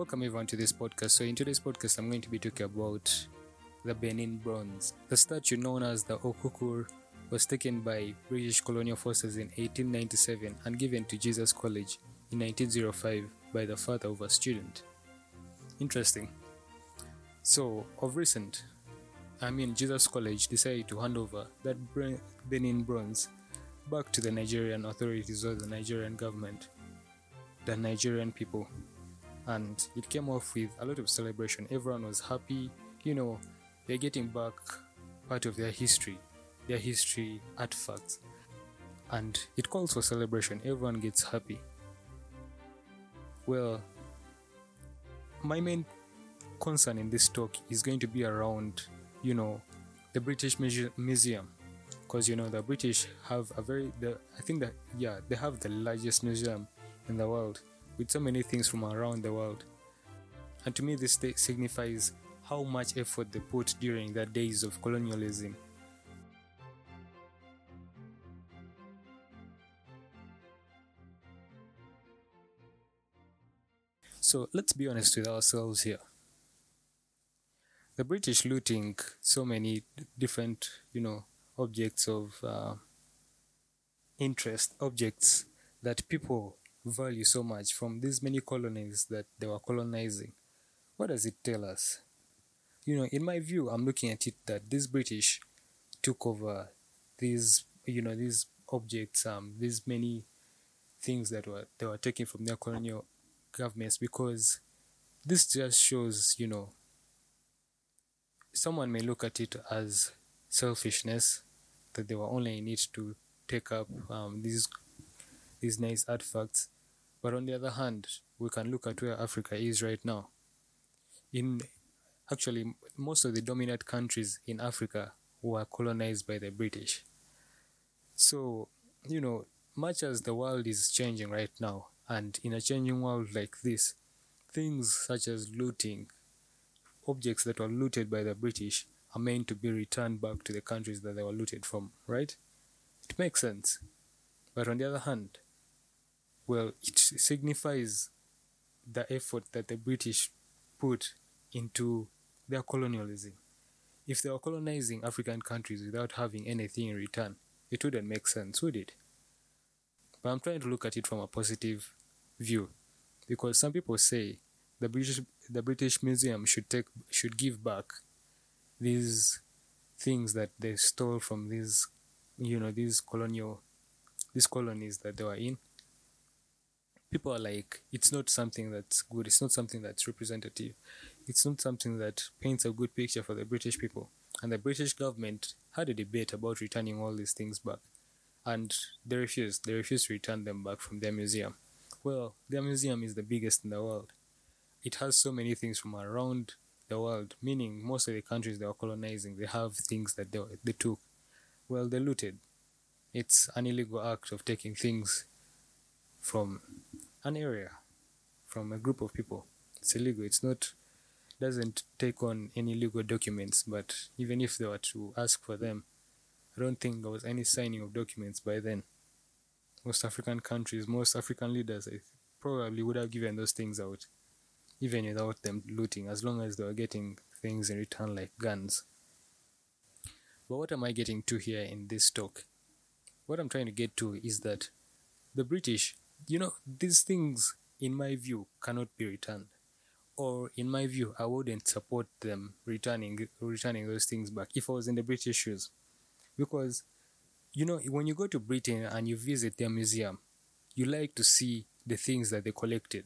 Welcome everyone to this podcast. So, in today's podcast, I'm going to be talking about the Benin Bronze. The statue known as the Okukor was taken by British colonial forces in 1897 and given to Jesus College in 1905 by the father of a student. Interesting. So, of recent, I mean, Jesus College decided to hand over that Benin Bronze back to the Nigerian authorities or the Nigerian government, the Nigerian people and it came off with a lot of celebration. Everyone was happy, you know, they're getting back part of their history, their history artifacts, and it calls for celebration. Everyone gets happy. Well, my main concern in this talk is going to be around, you know, the British Museum, because you know the British have a very, the I think that yeah, they have the largest museum in the world with so many things from around the world. And to me, this signifies how much effort they put during the days of colonialism. So let's be honest with ourselves here. The British looting so many different, you know, objects of uh, interest, objects that people value so much from these many colonies that they were colonizing. What does it tell us? You know, in my view, I'm looking at it that these British took over these, you know, these objects, um, these many things that were they were taken from their colonial governments because this just shows, you know, someone may look at it as selfishness that they were only in it to take up um, these these nice artifacts. But on the other hand, we can look at where Africa is right now. In actually, most of the dominant countries in Africa were colonized by the British. So, you know, much as the world is changing right now, and in a changing world like this, things such as looting, objects that were looted by the British, are meant to be returned back to the countries that they were looted from, right? It makes sense. But on the other hand, well, it signifies the effort that the British put into their colonialism. If they were colonizing African countries without having anything in return, it wouldn't make sense, would it? But I'm trying to look at it from a positive view, because some people say the British the British Museum should take should give back these things that they stole from these you know these colonial these colonies that they were in people are like, it's not something that's good, it's not something that's representative, it's not something that paints a good picture for the British people. And the British government had a debate about returning all these things back. And they refused. They refused to return them back from their museum. Well, their museum is the biggest in the world. It has so many things from around the world, meaning most of the countries they were colonizing, they have things that they, they took. Well, they looted. It's an illegal act of taking things from an area, from a group of people. It's illegal. It's not doesn't take on any legal documents, but even if they were to ask for them, I don't think there was any signing of documents by then. Most African countries, most African leaders, I probably would have given those things out, even without them looting, as long as they were getting things in return like guns. But what am I getting to here in this talk? What I'm trying to get to is that the British you know, these things, in my view, cannot be returned. Or, in my view, I wouldn't support them returning returning those things back if I was in the British shoes, because, you know, when you go to Britain and you visit their museum, you like to see the things that they collected.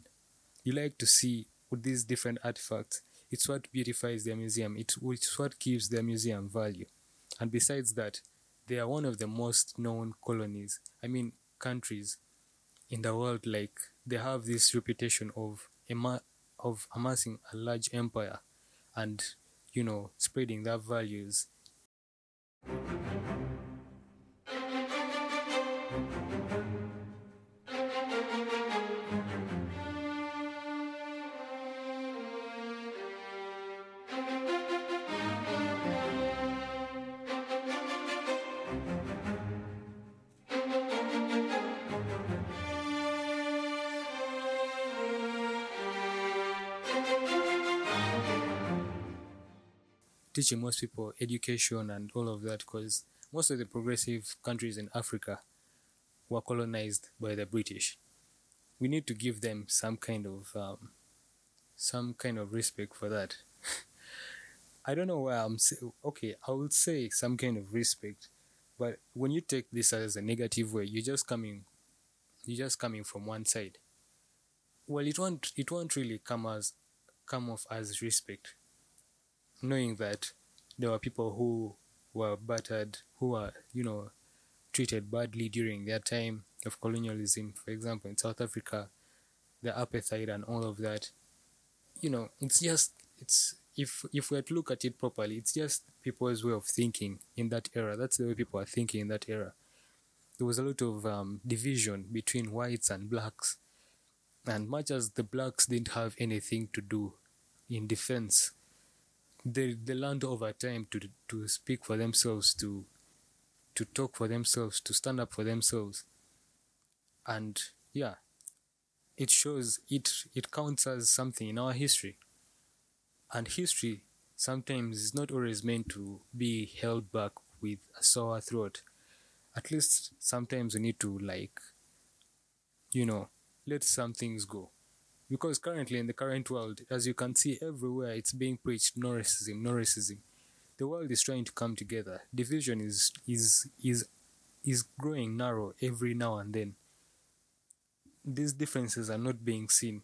You like to see these different artifacts. It's what beautifies their museum. It's, it's what gives their museum value. And besides that, they are one of the most known colonies. I mean, countries in the world like they have this reputation of of amassing a large empire and you know spreading their values teaching most people education and all of that because most of the progressive countries in Africa were colonized by the British. We need to give them some kind of um, some kind of respect for that. I don't know why I'm say- okay. I would say some kind of respect, but when you take this as a negative way, you're just coming, you're just coming from one side. Well, it won't it won't really come as come off as respect, knowing that there were people who were battered, who were you know treated badly during their time of colonialism. For example, in South Africa, the apartheid and all of that. You know, it's just it's if if we look at it properly, it's just people's way of thinking in that era. That's the way people are thinking in that era. There was a lot of um, division between whites and blacks, and much as the blacks didn't have anything to do in defense, they they learned over time to to speak for themselves, to to talk for themselves, to stand up for themselves, and yeah, it shows it it counts as something in our history. And history sometimes is not always meant to be held back with a sore throat. At least sometimes we need to like you know let some things go because currently in the current world as you can see everywhere it's being preached no racism no racism. The world is trying to come together. Division is is is is growing narrow every now and then. These differences are not being seen.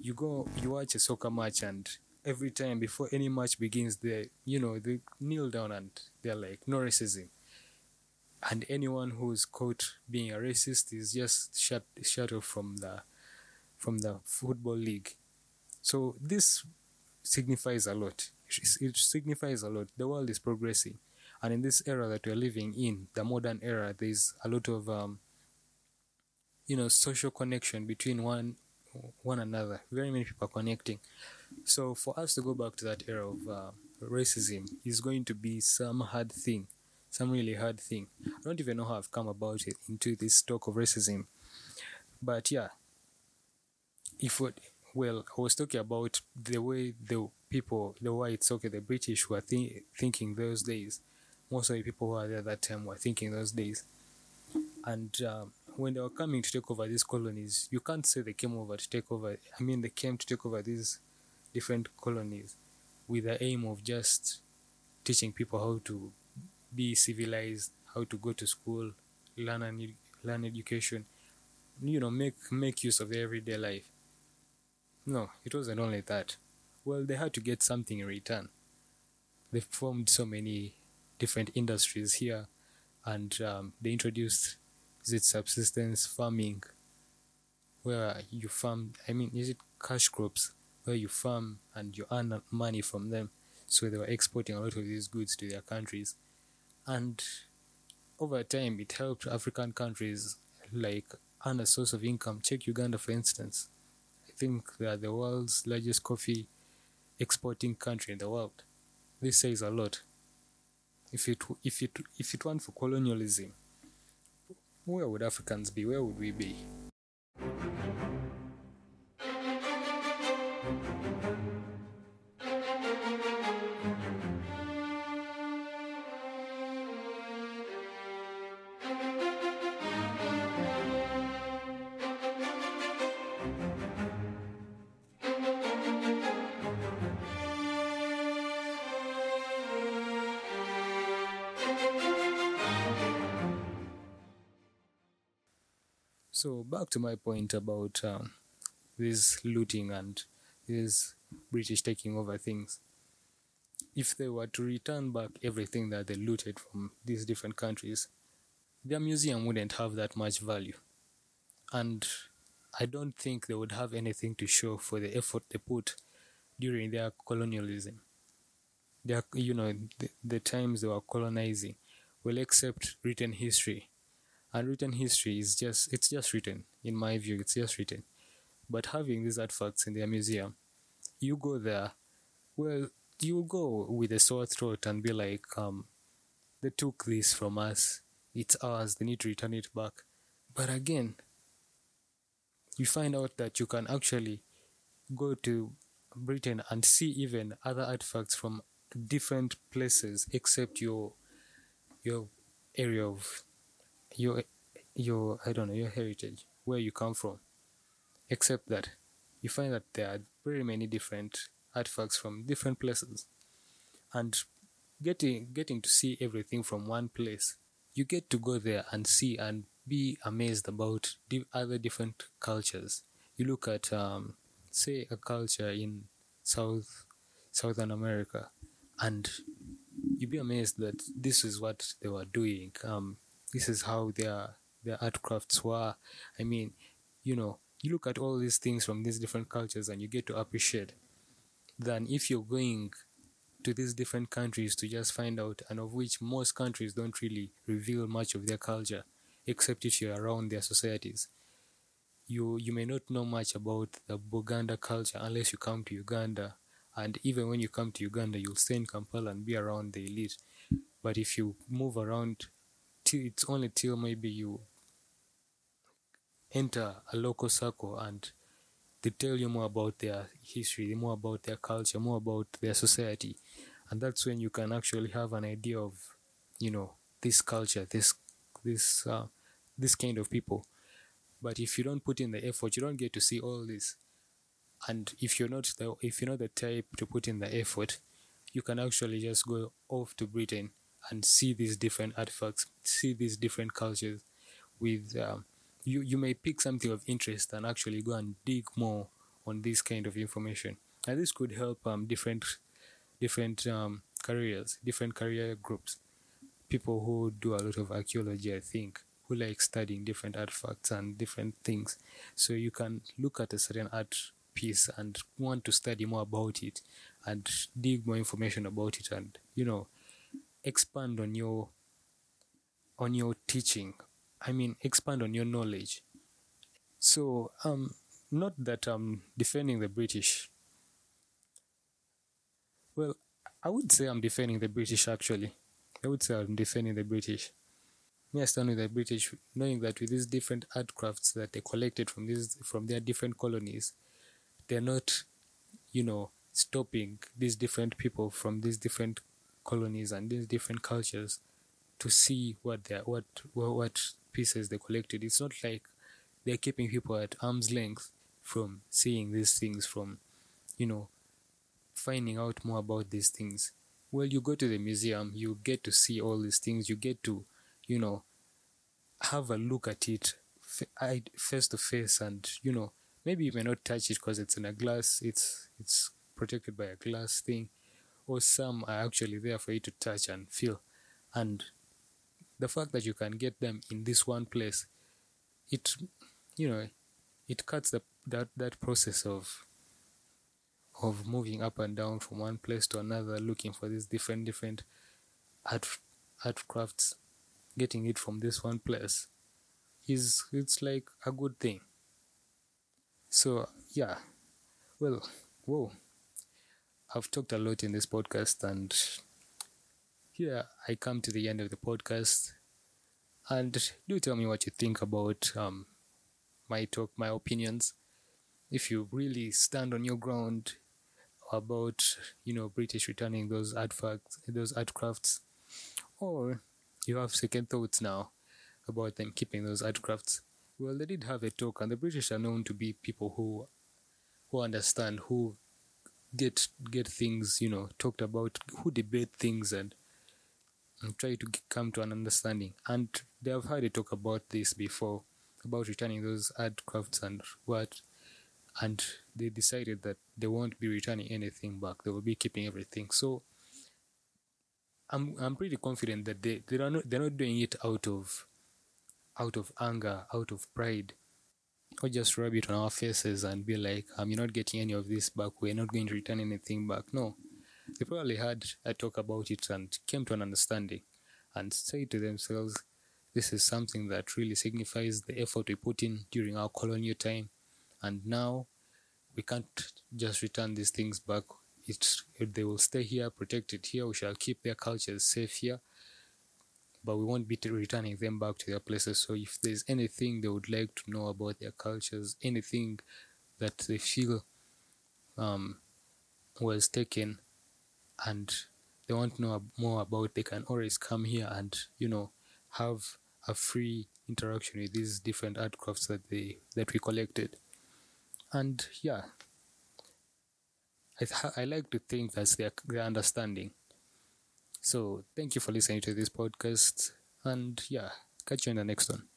You go you watch a soccer match and every time before any match begins they you know they kneel down and they're like no racism. And anyone who's caught being a racist is just shut shut off from the from the football league. So this signifies a lot. It signifies a lot. The world is progressing. And in this era that we're living in the modern era there's a lot of um, you know social connection between one one another. Very many people are connecting. So for us to go back to that era of uh, racism is going to be some hard thing some really hard thing. I don't even know how i've come about it into this talk of racism. But yeah if well i was talking about the way the people the whites okay the british were thi- thinking those days. Most of the people who were there at that time were thinking those days. And um, when they were coming to take over these colonies you can't say they came over to take over i mean they came to take over these different colonies with the aim of just teaching people how to be civilized how to go to school learn an, learn education you know make make use of their everyday life no it wasn't only that. Well they had to get something in return. They formed so many different industries here and um, they introduced is it subsistence farming? Where you farm i mean is it cash crops? Where you farm and you earn money from them. So they were exporting a lot of these goods to their countries. And over time it helped african countries like earn a source of income. Check uganda for instance think they are the world's largest coffee exporting country in the world. This says a lot. If it if it if it weren't for colonialism where would africans be? Where would we be So back to my point about um, this looting and this British taking over things. If they were to return back everything that they looted from these different countries, their museum wouldn't have that much value. And I don't think they would have anything to show for the effort they put during their colonialism. Their, you know, the, the times they were colonizing, will accept written history and written history is just it's just written. In my view it's just written. But having these artifacts in their museum you go there well you go with a sore throat and be like um they took this from us. It's ours. They need to return it back. But again you find out that you can actually go to britain and see even other artifacts from different places except your your area of your your I don't know your heritage where you come from. Except that you find that there are very many different artifacts from different places, and getting getting to see everything from one place, you get to go there and see and be amazed about the other different cultures. You look at um, say a culture in South Southern America, and you'd be amazed that this is what they were doing. Um, this is how their their art crafts were. I mean, you know, you look at all these things from these different cultures and you get to appreciate than if you're going to these different countries to just find out and of which most countries don't really reveal much of their culture except if you're around their societies. You you may not know much about the Buganda culture unless you come to Uganda. And even when you come to Uganda you'll stay in Kampala and be around the elite. But if you move around till it's only till maybe you enter a local circle and they tell you more about their history, more about their culture, more about their society. And that's when you can actually have an idea of, you know, this culture, this this uh, this kind of people. But if you don't put in the effort, you don't get to see all this. And if you're not the if you're not the type to put in the effort, you can actually just go off to Britain and see these different artifacts, see these different cultures with um, you you may pick something of interest and actually go and dig more on this kind of information. And this could help um, different different um, careers different career groups. People who do a lot of archaeology i think who like studying different artifacts and different things. So you can look at a certain art piece and want to study more about it and dig more information about it and you know expand on your on your teaching I mean, expand on your knowledge. So, um, not that I'm defending the British. Well, I would say I'm defending the British actually. I would say I'm defending the British. Me, I stand the British, knowing that with these different art crafts that they collected from these from their different colonies, they're not, you know, stopping these different people from these different colonies and these different cultures to see what they what what pieces they collected. It's not like they're keeping people at arm's length from seeing these things, from, you know, finding out more about these things. Well, you go to the museum, you get to see all these things, you get to, you know, have a look at it face to face, and you know, maybe you may not touch it because it's in a glass, it's it's protected by a glass thing, or some are actually there for you to touch and feel, and the fact that you can get them in this one place, it, you know, it cuts the that that process of of moving up and down from one place to another, looking for these different different art art crafts, getting it from this one place, is it's like a good thing. So yeah, well, whoa, I've talked a lot in this podcast and here I come to the end of the podcast. And do tell me what you think about um, my talk, my opinions. If you really stand on your ground about, you know, British returning those artifacts, those art crafts, or you have second thoughts now about them keeping those art crafts. Well, they did have a talk, and the British are known to be people who who understand, who get get things, you know, talked about, who debate things and and try to come to an understanding. And they have heard a talk about this before, about returning those art crafts and what. And they decided that they won't be returning anything back. They will be keeping everything. So I'm I'm pretty confident that they, they are not they're not doing it out of out of anger, out of pride. Or just rub it on our faces and be like, um, you're not getting any of this back, we're not going to return anything back. No they probably had a talk about it and came to an understanding and said to themselves, this is something that really signifies the effort we put in during our colonial time. And now we can't just return these things back. It's, they will stay here, protected here. We shall keep their cultures safe here. But we won't be returning them back to their places. So if there's anything they would like to know about their cultures, anything that they feel um, was taken and they want to know more about, they can always come here and you know have a free interaction with these different art crafts that they that we collected. And yeah, I, I like to think that's their, their understanding. So thank you for listening to this podcast. And yeah, catch you in the next one.